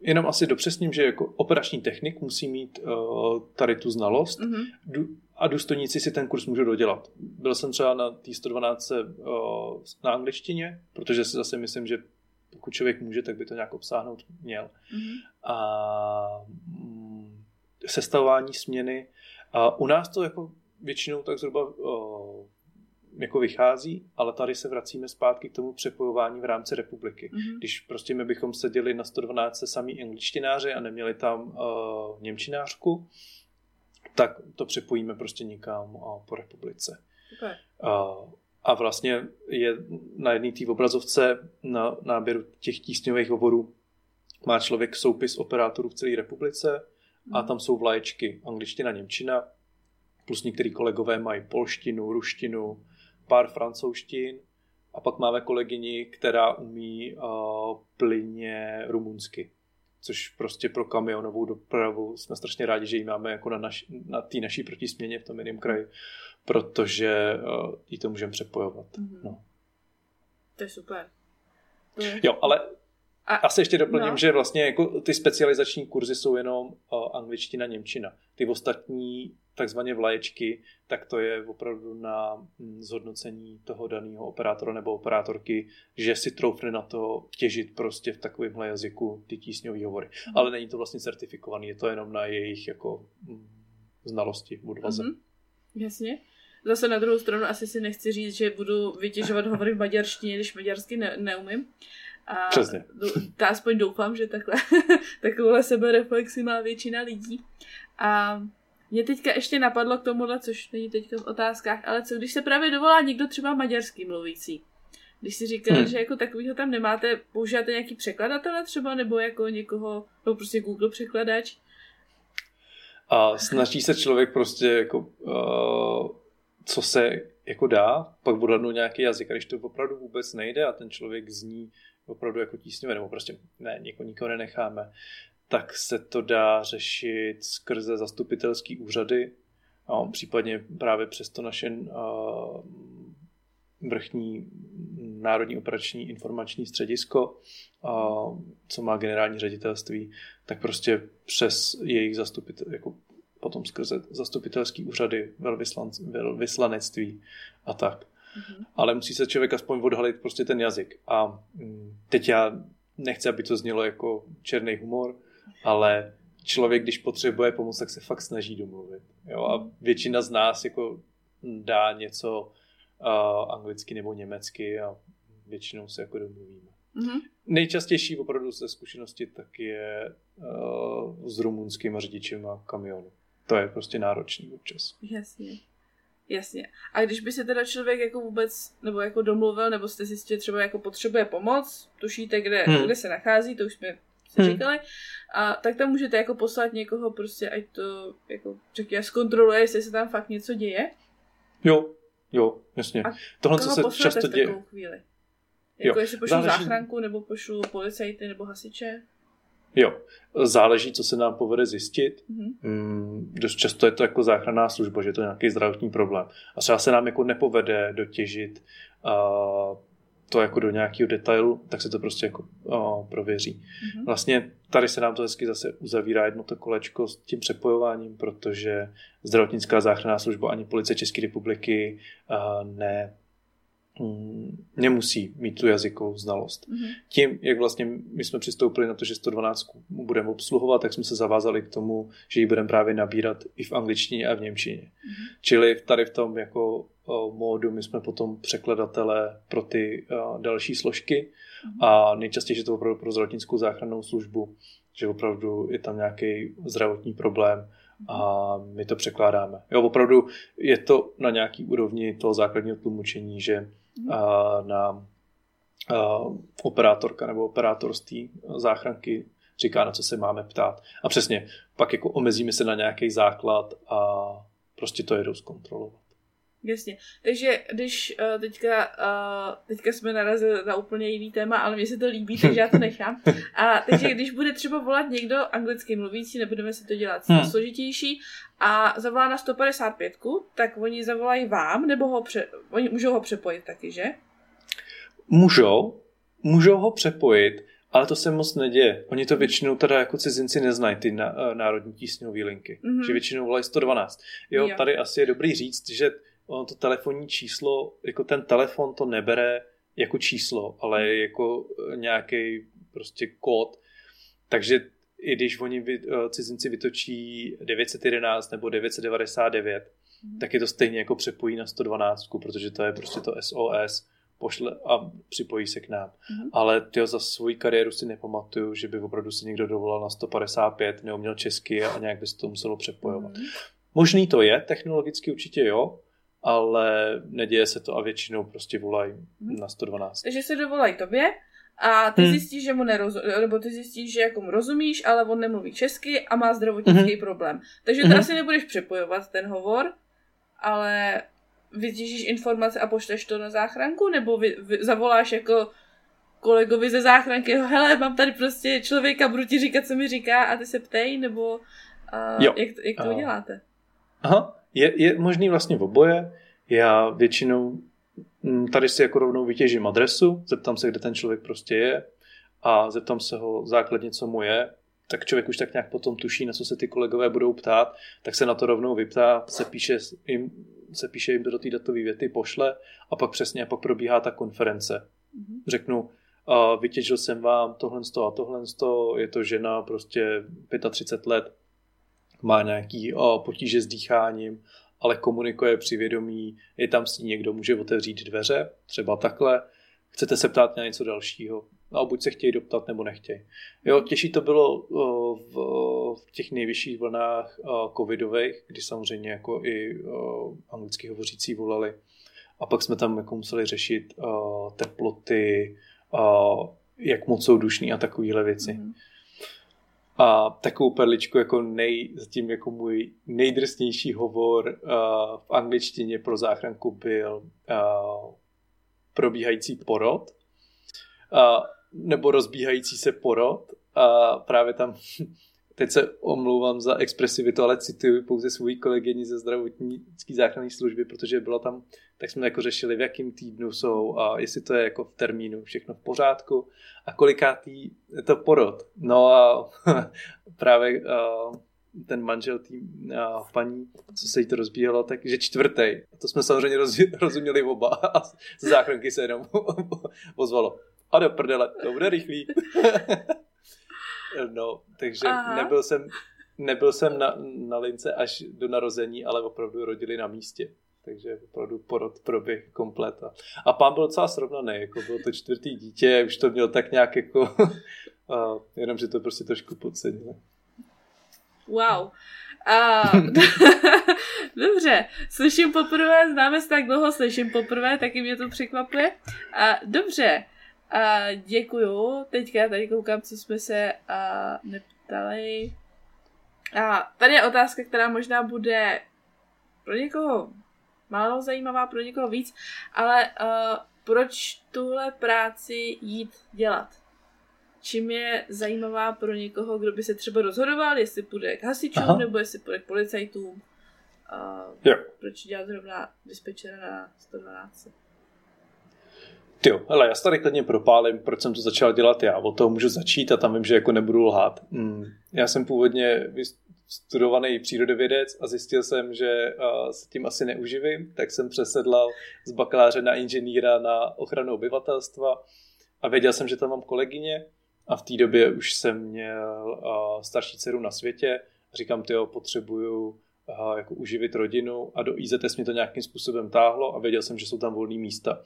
jenom asi dopřesním, že jako operační technik musí mít uh, tady tu znalost mm-hmm. a důstojníci si ten kurz můžou dodělat. Byl jsem třeba na té 112 uh, na angličtině, protože si zase myslím, že pokud člověk může, tak by to nějak obsáhnout měl. Mm-hmm. A sestavování směny. A u nás to jako většinou tak zhruba o, jako vychází, ale tady se vracíme zpátky k tomu přepojování v rámci republiky. Mm-hmm. Když prostě my bychom seděli na 112 samý angličtináři a neměli tam uh, němčinářku, tak to přepojíme prostě někam uh, po republice. Okay. Uh, a vlastně je na jedné té obrazovce na náběru těch tísňových hovorů má člověk soupis operátorů v celé republice, a tam jsou vlaječky angličtina, němčina, plus některý kolegové mají polštinu, ruštinu, pár francouzštin a pak máme kolegyni, která umí uh, plyně rumunsky, což prostě pro kamionovou dopravu jsme strašně rádi, že ji máme jako na, naš, na té naší protisměně v tom jiném kraji, protože uh, ji to můžeme přepojovat. Mm-hmm. No. To je super. To je... Jo, ale a, Asi ještě doplním, no. že vlastně jako ty specializační kurzy jsou jenom uh, angličtina, němčina. Ty ostatní takzvané vlaječky, tak to je opravdu na mm, zhodnocení toho daného operátora nebo operátorky, že si troufne na to těžit prostě v takovémhle jazyku ty tísňové hovory. Mm. Ale není to vlastně certifikovaný, je to jenom na jejich jako mm, znalosti v odvaze. Mm-hmm. Jasně. Zase na druhou stranu asi si nechci říct, že budu vytěžovat hovory v maďarštině, když maďarsky ne- neumím. A Přesně. To aspoň doufám, že takhle, *laughs* takovou sebereflexi má většina lidí. A mě teďka ještě napadlo k tomuhle, což není teďka v otázkách, ale co když se právě dovolá někdo třeba maďarský mluvící? Když si říkal, hmm. že jako takovýho tam nemáte, používáte nějaký překladatele třeba, nebo jako někoho, nebo prostě Google překladač? A snaží se člověk prostě jako, uh, co se jako dá, pak budou nějaký jazyk, a když to opravdu vůbec nejde a ten člověk zní opravdu jako tísňové, nebo prostě ne, někoho, nikoho nenecháme, tak se to dá řešit skrze zastupitelský úřady, a případně právě přes to naše uh, vrchní Národní operační informační středisko, uh, co má generální ředitelství, tak prostě přes jejich zastupitel, jako potom skrze zastupitelský úřady, velvyslanectví a tak. Mm-hmm. Ale musí se člověk aspoň odhalit prostě ten jazyk. A mm, teď já nechci, aby to znělo jako černý humor, ale člověk, když potřebuje pomoc, tak se fakt snaží domluvit. Jo? A většina z nás jako dá něco uh, anglicky nebo německy a většinou se jako domluvíme. Mm-hmm. Nejčastější opravdu ze zkušenosti tak je uh, s rumunským řidičem a kamionu. To je prostě náročný občas. Jasně. Jasně. A když by se teda člověk jako vůbec, nebo jako domluvil, nebo jste zjistili třeba jako potřebuje pomoc, tušíte, kde, hmm. kde se nachází, to už jsme si hmm. říkali, a tak tam můžete jako poslat někoho prostě, ať to jako řekně zkontroluje, jestli se tam fakt něco děje. Jo, jo, jasně. A Tohle, co se často děje. V chvíli? Jako jo. jestli pošlu Záleží... záchranku, nebo pošlu policajty, nebo hasiče? Jo, záleží, co se nám povede zjistit. Mm-hmm. dost často je to jako záchranná služba, že je to nějaký zdravotní problém. A třeba se nám jako nepovede dotěžit uh, to jako do nějakého detailu, tak se to prostě jako uh, prověří. Mm-hmm. Vlastně tady se nám to hezky zase uzavírá jedno to kolečko s tím přepojováním, protože zdravotnická záchranná služba ani policie České republiky uh, ne nemusí mít tu jazykovou znalost. Mm-hmm. Tím, jak vlastně my jsme přistoupili na to, že 112 budeme obsluhovat, tak jsme se zavázali k tomu, že ji budeme právě nabírat i v angličtině a v němčině. Mm-hmm. Čili tady v tom jako módu my jsme potom překladatelé pro ty další složky mm-hmm. a nejčastěji je to opravdu pro zdravotnickou záchrannou službu, že opravdu je tam nějaký zdravotní problém a my to překládáme. Jo, opravdu je to na nějaký úrovni toho základního tlumočení, že a na a operátorka nebo operátor z té záchranky říká, na co se máme ptát. A přesně, pak jako omezíme se na nějaký základ a prostě to jedou zkontrolovat. Jasně. Takže když uh, teďka, uh, teďka jsme narazili na úplně jiný téma, ale mně se to líbí, takže já to *laughs* nechám. A takže když bude třeba volat někdo anglicky mluvící, nebudeme si to dělat hmm. složitější, a zavolá na 155, tak oni zavolají vám, nebo ho pře- oni můžou ho přepojit taky, že? Můžou, můžou ho přepojit, ale to se moc neděje. Oni to většinou teda jako cizinci neznají, ty na, uh, národní tísňové linky. Mm-hmm. Že většinou volají 112. Jo, jo, tady asi je dobrý říct, že ono to telefonní číslo, jako ten telefon to nebere jako číslo, ale jako eh, nějaký prostě kód. Takže i když oni eh, cizinci vytočí 911 nebo 999, mm. tak je to stejně jako přepojí na 112, protože to je prostě to SOS, pošle a připojí se k nám. Mm. Ale ty za svou kariéru si nepamatuju, že by opravdu se někdo dovolal na 155, neuměl česky a nějak by se to muselo přepojovat. Mm. Možný to je, technologicky určitě jo, ale neděje se to a většinou prostě volají hmm. na 112. Takže se dovolají tobě a ty hmm. zjistíš, že mu nerozumíš, nebo ty zjistíš, že jako mu rozumíš, ale on nemluví česky a má zdravotnický hmm. problém. Takže ty hmm. asi nebudeš přepojovat ten hovor, ale vytěžíš informace a pošleš to na záchranku, nebo vy, vy, zavoláš jako kolegovi ze záchranky, hele, mám tady prostě člověka, budu ti říkat, co mi říká a ty se ptej, nebo uh, jak, jak to uh. uděláte? Aha, je, je možný vlastně v oboje. Já většinou mm, tady si jako rovnou vytěžím adresu, zeptám se, kde ten člověk prostě je a zeptám se ho základně, co mu je, tak člověk už tak nějak potom tuší, na co se ty kolegové budou ptát, tak se na to rovnou vyptá, se píše jim, se píše jim to do té datové věty, pošle a pak přesně, pak probíhá ta konference. Mm-hmm. Řeknu, uh, vytěžil jsem vám tohle a tohle, je to žena prostě 35 let, má nějaký o, potíže s dýcháním, ale komunikuje při vědomí, je tam s ní někdo, může otevřít dveře, třeba takhle, chcete se ptát na něco dalšího, no, buď se chtějí doptat, nebo nechtějí. Jo, těžší to bylo v, v těch nejvyšších vlnách covidových, kdy samozřejmě jako i anglicky hovořící volali. A pak jsme tam jako museli řešit teploty, jak moc jsou dušný a takovéhle věci. Mm. A takovou perličku jako nej, zatím jako můj nejdrsnější hovor uh, v angličtině pro záchranku byl uh, probíhající porod. Uh, nebo rozbíhající se porod. A právě tam teď se omlouvám za expresivitu, ale cituji pouze svůj kolegyni ze zdravotnické záchranné služby, protože byla tam, tak jsme jako řešili, v jakém týdnu jsou a jestli to je jako v termínu všechno v pořádku a kolikátý je to porod. No a *laughs* právě uh, ten manžel té uh, paní, co se jí to rozbíhalo, takže čtvrtý. To jsme samozřejmě roz, rozuměli oba a z záchranky se jenom *laughs* ozvalo. A do prdele, to bude rychlý. *laughs* No, takže Aha. nebyl jsem, nebyl jsem na, na lince až do narození, ale opravdu rodili na místě. Takže opravdu porod proběh komplet. A, a pán byl docela srovnaný, jako bylo to čtvrtý dítě, už to měl tak nějak jako, *laughs* a, jenom, že to prostě trošku podcenil. Wow. A, *laughs* dobře, slyším poprvé, známe se tak dlouho, slyším poprvé, taky mě to překvapuje. A, dobře, a děkuju. Teďka tady koukám, co jsme se a, neptali. A tady je otázka, která možná bude pro někoho málo zajímavá, pro někoho víc, ale uh, proč tuhle práci jít dělat? Čím je zajímavá pro někoho, kdo by se třeba rozhodoval, jestli půjde k hasičům Aha. nebo jestli půjde k policajtům? Uh, proč dělat zrovna dispečera na 112? Jo, hele, já se tady klidně propálím, proč jsem to začal dělat já. Od toho můžu začít a tam vím, že jako nebudu lhát. Mm. Já jsem původně studovaný přírodovědec a zjistil jsem, že uh, se tím asi neuživím, tak jsem přesedlal z bakaláře na inženýra na ochranu obyvatelstva a věděl jsem, že tam mám kolegyně a v té době už jsem měl uh, starší dceru na světě. Říkám, ty potřebuju uh, jako uživit rodinu a do IZS mě to nějakým způsobem táhlo a věděl jsem, že jsou tam volné místa. Uh,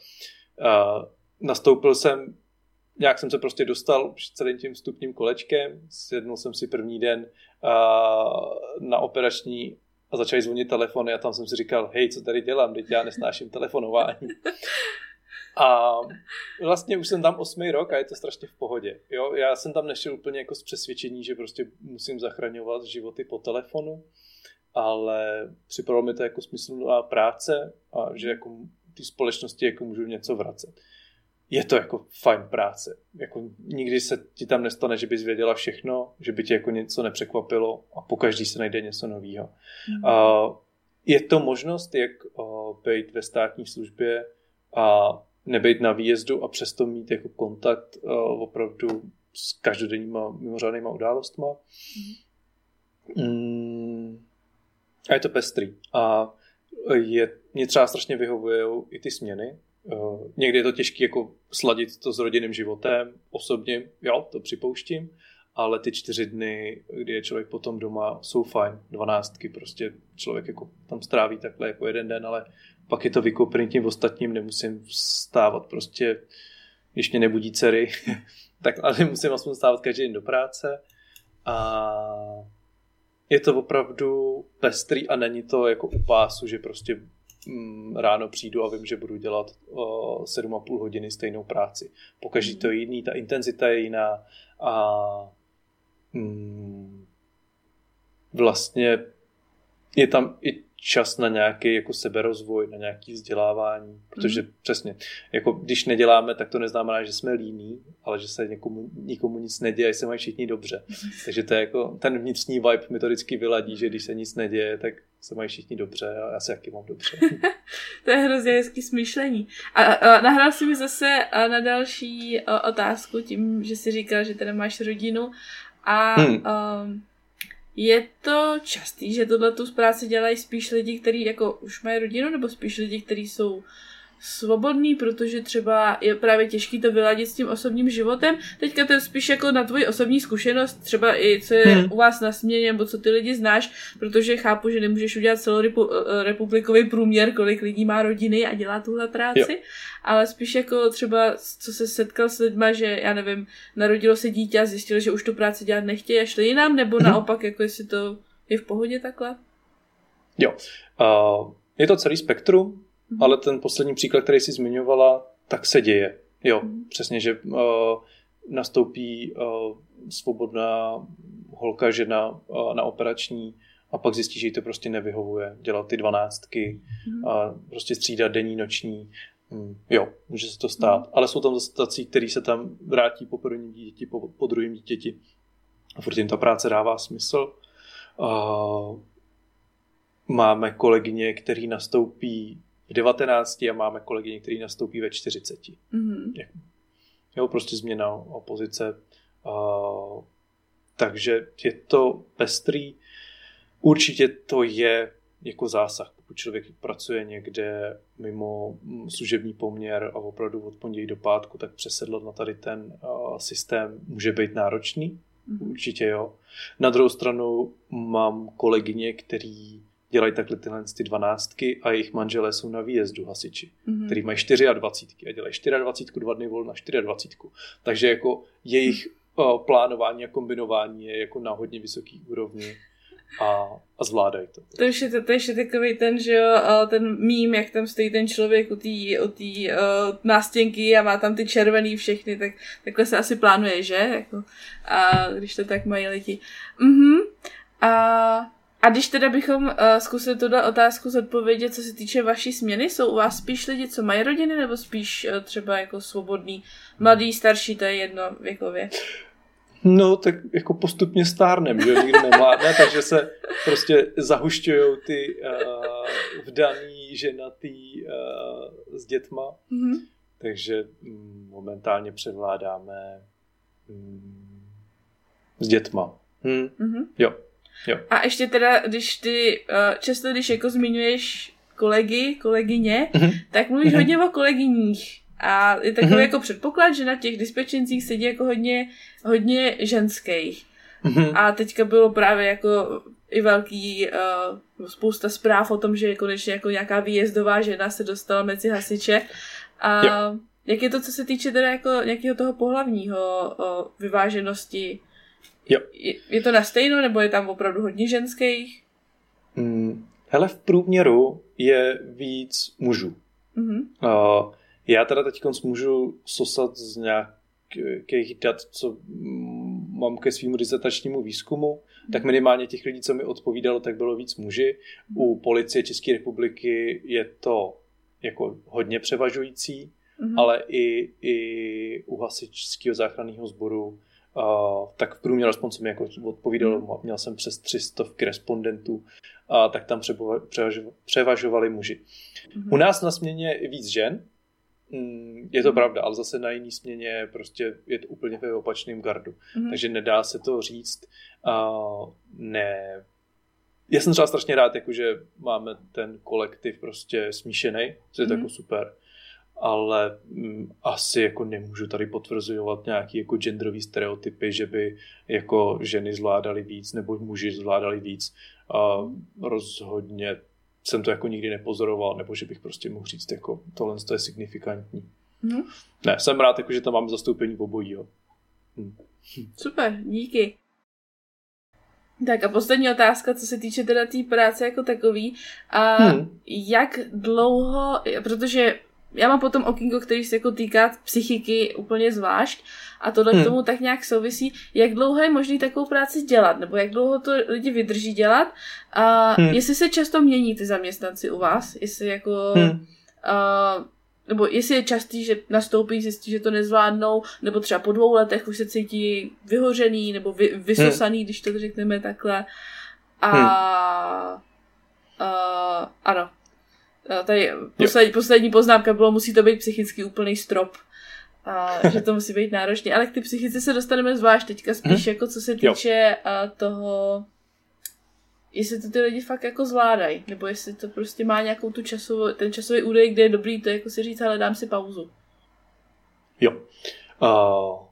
nastoupil jsem, nějak jsem se prostě dostal celým tím vstupním kolečkem, sednul jsem si první den uh, na operační a začali zvonit telefony a tam jsem si říkal, hej, co tady dělám, teď já nesnáším telefonování. *laughs* A vlastně už jsem tam osmý rok a je to strašně v pohodě. Jo? Já jsem tam nešel úplně jako z přesvědčení, že prostě musím zachraňovat životy po telefonu, ale připadalo mi to jako smysluplná práce a že jako ty společnosti jako můžu něco vracet. Je to jako fajn práce. Jako nikdy se ti tam nestane, že bys věděla všechno, že by tě jako něco nepřekvapilo a po každý se najde něco nového. Mm. Uh, je to možnost, jak uh, být ve státní službě a nebejt na výjezdu a přesto mít jako kontakt uh, opravdu s každodenníma mimořádnýma událostma. Mm. Mm, a je to pestrý. A je, mě třeba strašně vyhovují i ty směny. Uh, někdy je to těžké jako sladit to s rodinným životem. Osobně, jo, to připouštím, ale ty čtyři dny, kdy je člověk potom doma, jsou fajn. Dvanáctky prostě člověk jako tam stráví takhle jako jeden den, ale pak je to vykoupený tím ostatním, nemusím vstávat prostě, když mě nebudí dcery, *laughs* tak ale musím aspoň stávat každý den do práce a je to opravdu pestrý a není to jako u pásu, že prostě ráno přijdu a vím, že budu dělat uh, 7,5 hodiny stejnou práci. Pokaždý to je jiný, ta intenzita je jiná a mm, vlastně je tam i čas na nějaký jako seberozvoj, na nějaký vzdělávání, protože mm. přesně, jako když neděláme, tak to neznamená, že jsme líní, ale že se někomu, nikomu nic neděje, se mají všichni dobře. Takže to je jako ten vnitřní vibe mi to vždycky vyladí, že když se nic neděje, tak se mají všichni dobře a já se jaký mám dobře. *laughs* to je hrozně hezký smýšlení. A, a nahrál si mi zase na další otázku tím, že jsi říkal, že teda máš rodinu a hmm. um, je to častý, že tohle tu práci dělají spíš lidi, kteří jako už mají rodinu, nebo spíš lidi, kteří jsou svobodný, protože třeba je právě těžký to vyladit s tím osobním životem. Teďka to je spíš jako na tvoji osobní zkušenost, třeba i co je hmm. u vás na směně, nebo co ty lidi znáš, protože chápu, že nemůžeš udělat celorepublikový průměr, kolik lidí má rodiny a dělá tuhle práci, jo. ale spíš jako třeba, co se setkal s lidma, že já nevím, narodilo se dítě a zjistil, že už tu práci dělat nechtějí a šli jinam, nebo hmm. naopak, jako jestli to je v pohodě takhle? Jo. Uh, je to celý spektrum. Ale ten poslední příklad, který jsi zmiňovala, tak se děje. Jo, mm. přesně, že uh, nastoupí uh, svobodná holka, žena uh, na operační a pak zjistí, že jí to prostě nevyhovuje. Dělat ty dvanáctky mm. a prostě střídat denní, noční. Mm, jo, může se to stát. Mm. Ale jsou tam zase tací, který se tam vrátí po prvním dítěti, po, po druhém dítěti. A furt jim ta práce dává smysl. Uh, máme kolegyně, který nastoupí v 19 a máme kolegyně, který nastoupí ve 40. Mm-hmm. Jo, prostě změna opozice. Uh, takže je to pestrý. Určitě to je jako zásah. Pokud člověk pracuje někde mimo služební poměr a opravdu od pondělí do pátku, tak přesedlat na tady ten uh, systém může být náročný. Mm-hmm. Určitě jo. Na druhou stranu mám kolegyně, který dělají takhle tyhle ty dvanáctky a jejich manželé jsou na výjezdu hasiči, mm-hmm. který mají 24 a dělají 24 dva dny volna 24. Takže jako jejich mm. plánování a kombinování je jako na hodně vysoký úrovni a, a zvládají to. To je, to, to je takový ten, že jo, ten mím, jak tam stojí ten člověk u té u tý, uh, nástěnky a má tam ty červený všechny, tak takhle se asi plánuje, že? Jako, a když to tak mají lidi. Mhm. A a když teda bychom uh, zkusili tuhle otázku zodpovědět, co se týče vaší směny, jsou u vás spíš lidi, co mají rodiny, nebo spíš uh, třeba jako svobodný, mladý, starší, to je jedno věkově? No, tak jako postupně stárnem, že nikdo nemládne, *laughs* takže se prostě zahušťují ty uh, vdaný ženatý uh, s dětma. Mm-hmm. Takže um, momentálně převládáme um, s dětma. Hm. Mm-hmm. Jo. Jo. A ještě teda, když ty, uh, často když jako zmiňuješ kolegy, kolegyně, mm-hmm. tak mluvíš mm-hmm. hodně o kolegyních. A je takový mm-hmm. jako předpoklad, že na těch dispečencích sedí jako hodně, hodně ženských. Mm-hmm. A teďka bylo právě jako i velký, uh, spousta zpráv o tom, že konečně jako nějaká výjezdová žena se dostala mezi hasiče. A jo. jak je to, co se týče teda jako nějakého toho pohlavního uh, vyváženosti Jo. Je, je to na stejno, nebo je tam opravdu hodně ženských? Hmm. hele, v průměru je víc mužů. Mm-hmm. Uh, Já teda teď můžu sosat z nějakých dat, co mám ke svým dizertačnímu výzkumu, tak minimálně těch lidí, co mi odpovídalo, tak bylo víc muži. U policie České republiky je to jako hodně převažující, mm-hmm. ale i, i u hasičského záchranného sboru Uh, tak v průměru aspoň co mi jako odpovídalo, mm. měl jsem přes 300 respondentů, a tak tam převažovali muži. Mm. U nás na směně je víc žen, mm, je to mm. pravda, ale zase na jiný směně prostě je to úplně ve opačném gardu. Mm. Takže nedá se to říct. Uh, ne, já jsem třeba strašně rád, jako, že máme ten kolektiv prostě smíšený, to je mm. jako super ale mm, asi jako nemůžu tady potvrzovat nějaký jako genderový stereotypy, že by jako ženy zvládaly víc nebo muži zvládali víc. A rozhodně jsem to jako nikdy nepozoroval, nebo že bych prostě mohl říct, jako tohle je signifikantní. Hmm. Ne, jsem rád, jako, že tam máme zastoupení obojího. Hm. Super, díky. Tak a poslední otázka, co se týče teda té tý práce jako takový. A hmm. jak dlouho, protože já mám potom okinko, který se jako týká psychiky úplně zvlášť a tohle hmm. k tomu tak nějak souvisí, jak dlouho je možné takovou práci dělat, nebo jak dlouho to lidi vydrží dělat a hmm. jestli se často mění ty zaměstnanci u vás, jestli jako hmm. uh, nebo jestli je častý, že nastoupí, zjistí, že to nezvládnou, nebo třeba po dvou letech už se cítí vyhořený nebo vy, vysosaný, hmm. když to řekneme takhle. A hmm. uh, ano, Tady posled, poslední poznámka bylo, musí to být psychicky úplný strop. A *laughs* že to musí být náročný. Ale k ty psychice se dostaneme zvlášť teďka spíš, hmm. jako co se týče a toho, jestli to ty lidi fakt jako zvládají, nebo jestli to prostě má nějakou tu časovou, ten časový údaj, kde je dobrý to jako si říct, ale dám si pauzu. Jo. Uh,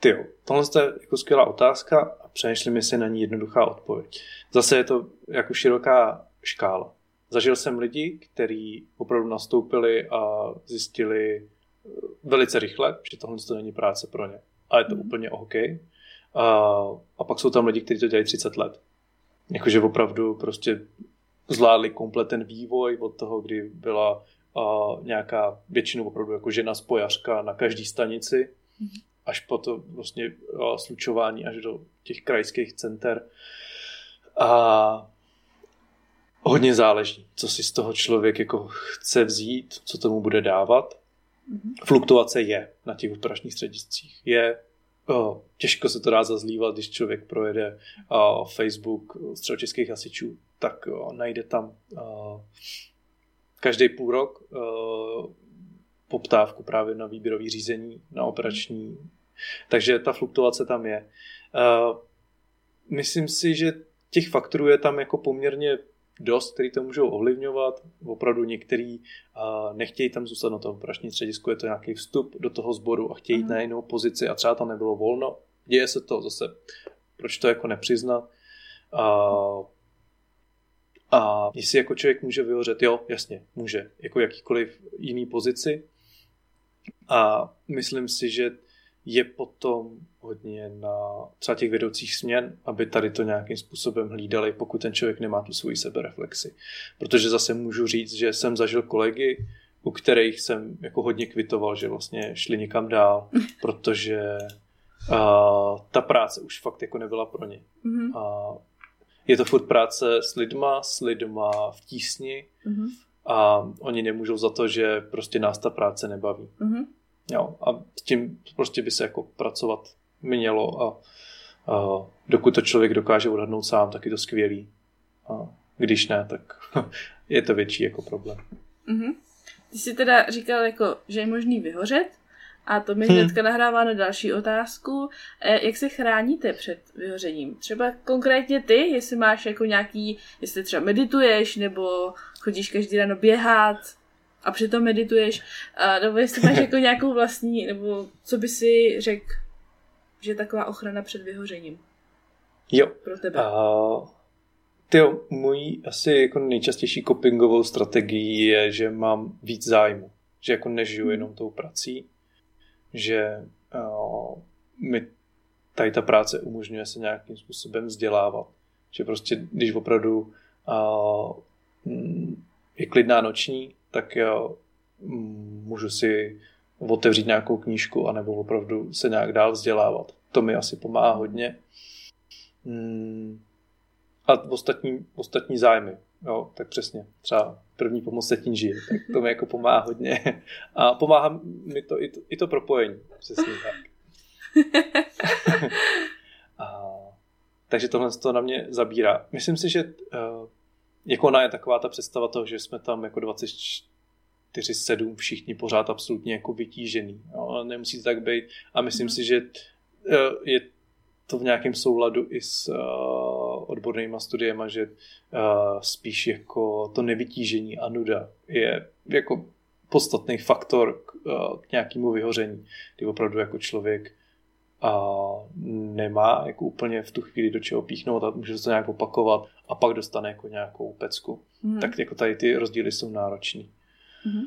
ty jo, tohle je jako skvělá otázka a přemýšlím, si na ní jednoduchá odpověď. Zase je to jako široká škála. Zažil jsem lidi, kteří opravdu nastoupili a zjistili eh, velice rychle, že tohle to není práce pro ně. A je to mm. úplně OK. A, a pak jsou tam lidi, kteří to dělají 30 let. Jakože opravdu prostě zvládli komplet ten vývoj od toho, kdy byla a, nějaká většinou opravdu jako žena spojařka na každý stanici, mm. až po to vlastně a, slučování až do těch krajských center. A hodně záleží, co si z toho člověk jako chce vzít, co tomu bude dávat. Mm-hmm. Fluktuace je na těch operačních střediscích. Je oh, těžko se to dá zazlívat, když člověk projede uh, Facebook středočeských hasičů, tak uh, najde tam uh, každý půl rok uh, poptávku právě na výběrový řízení, na operační. Takže ta fluktuace tam je. Uh, myslím si, že těch faktorů je tam jako poměrně dost, který to můžou ovlivňovat. Opravdu některý uh, nechtějí tam zůstat na tom operačním středisku, je to nějaký vstup do toho sboru a chtějí jít mm. na jinou pozici a třeba tam nebylo volno. Děje se to zase, proč to jako nepřiznat. Uh, a jestli jako člověk může vyhořet, jo, jasně, může, jako jakýkoliv jiný pozici. A myslím si, že je potom hodně na třeba těch vedoucích směn, aby tady to nějakým způsobem hlídali, pokud ten člověk nemá tu svoji sebereflexi. Protože zase můžu říct, že jsem zažil kolegy, u kterých jsem jako hodně kvitoval, že vlastně šli někam dál, *laughs* protože uh, ta práce už fakt jako nebyla pro ně. Mm-hmm. Uh, je to furt práce s lidma, s lidma v tísni mm-hmm. a oni nemůžou za to, že prostě nás ta práce nebaví. Mm-hmm. Jo, a s tím prostě by se jako pracovat mělo a, a dokud to člověk dokáže odhadnout sám, tak je to skvělý. A když ne, tak *laughs* je to větší jako problém. Mm-hmm. Ty jsi teda říkal, jako, že je možný vyhořet a to mi hmm. hnedka nahrává na další otázku. E, jak se chráníte před vyhořením? Třeba konkrétně ty, jestli máš jako nějaký, jestli třeba medituješ nebo chodíš každý ráno běhat, a přitom medituješ, a, nebo jestli máš jako nějakou vlastní, nebo co by si řekl, že je taková ochrana před vyhořením. Jo. Pro tebe. Uh, tyjo, můj asi jako nejčastější copingovou strategií je, že mám víc zájmu. Že jako nežiju hmm. jenom tou prací, že uh, mi tady ta práce umožňuje se nějakým způsobem vzdělávat. Že prostě, když opravdu uh, je klidná noční, tak jo, můžu si otevřít nějakou knížku anebo opravdu se nějak dál vzdělávat. To mi asi pomáhá hodně. Hmm. A ostatní, ostatní zájmy. Jo, tak přesně. Třeba první pomoc se tím žije. Tak to mi jako pomáhá hodně. A pomáhá mi to i to, i to propojení. Přesně tak. *laughs* A, takže tohle to na mě zabírá. Myslím si, že uh, jako ona je taková ta představa toho, že jsme tam jako 24-7 všichni pořád absolutně jako vytížený. Jo? Nemusí to tak být. A myslím mm. si, že uh, je to v nějakém souladu i s uh, odbornýma studiema, že uh, spíš jako to nevytížení a nuda je jako podstatný faktor k, uh, k nějakému vyhoření, kdy opravdu jako člověk a nemá jako úplně v tu chvíli do čeho píchnout a může se to nějak opakovat a pak dostane jako nějakou pecku. Mm. Tak jako tady ty rozdíly jsou náročný. Mm.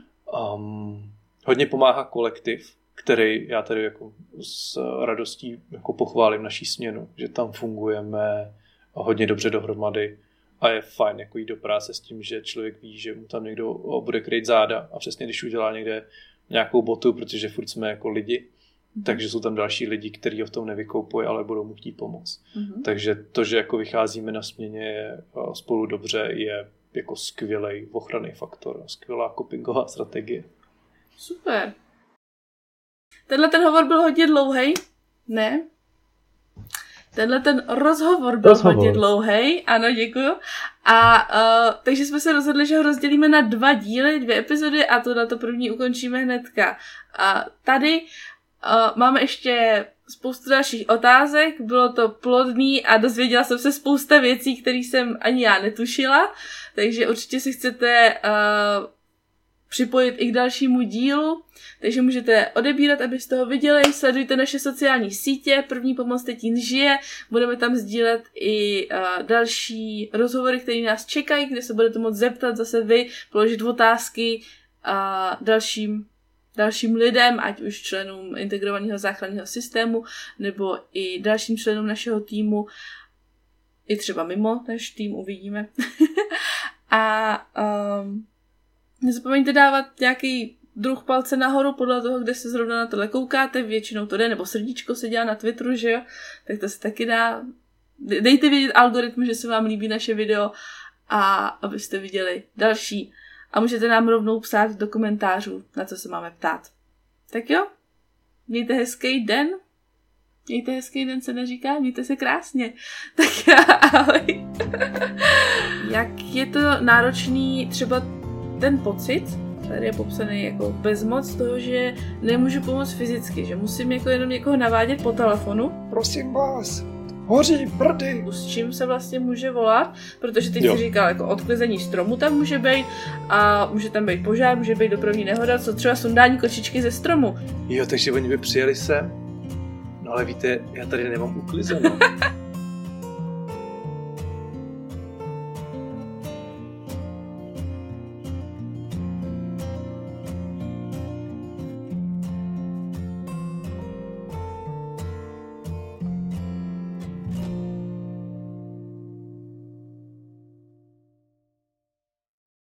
Um, hodně pomáhá kolektiv, který já tady jako s radostí jako pochválím naší směnu, že tam fungujeme hodně dobře dohromady a je fajn jako jít do práce s tím, že člověk ví, že mu tam někdo bude kryt záda a přesně když udělá někde nějakou botu, protože furt jsme jako lidi, mm-hmm. takže jsou tam další lidi, kteří ho v tom nevykoupují, ale budou mu chtít pomoct. Mm-hmm. Takže to, že jako vycházíme na směně spolu dobře, je jako skvělý ochranný faktor, skvělá copingová strategie. Super. Tenhle ten hovor byl hodně dlouhý. Ne? Tenhle ten rozhovor byl rozhovor. hodně dlouhý, ano, děkuju. A uh, takže jsme se rozhodli, že ho rozdělíme na dva díly, dvě epizody a to na to první ukončíme hnedka. A tady máme ještě spoustu dalších otázek, bylo to plodný a dozvěděla jsem se spousta věcí, které jsem ani já netušila, takže určitě si chcete uh, připojit i k dalšímu dílu, takže můžete odebírat, abyste ho viděli, sledujte naše sociální sítě, první pomoc Tetín žije, budeme tam sdílet i uh, další rozhovory, které nás čekají, kde se budete moct zeptat zase vy, položit otázky uh, dalším dalším lidem, ať už členům integrovaného záchranného systému, nebo i dalším členům našeho týmu, i třeba mimo náš tým, uvidíme. *laughs* a um, Nezapomeňte dávat nějaký druh palce nahoru podle toho, kde se zrovna na tohle koukáte, většinou to jde, nebo srdíčko se dělá na Twitteru, že jo, tak to se taky dá. Dejte vědět algoritmu, že se vám líbí naše video a abyste viděli další. A můžete nám rovnou psát do komentářů, na co se máme ptát. Tak jo, mějte hezký den. Mějte hezký den, se neříká, mějte se krásně. *laughs* Tak ahoj. *laughs* Jak je to náročný třeba ten pocit, tady je popsaný jako bezmoc toho, že nemůžu pomoct fyzicky, že musím jako jenom někoho navádět po telefonu. Prosím vás, hoří brdy. S čím se vlastně může volat, protože teď jo. si říkal, jako odklizení stromu tam může být a může tam být požár, může být dopravní nehoda, co třeba sundání kočičky ze stromu. Jo, takže oni by přijeli sem, no ale víte, já tady nemám uklizeno. *laughs*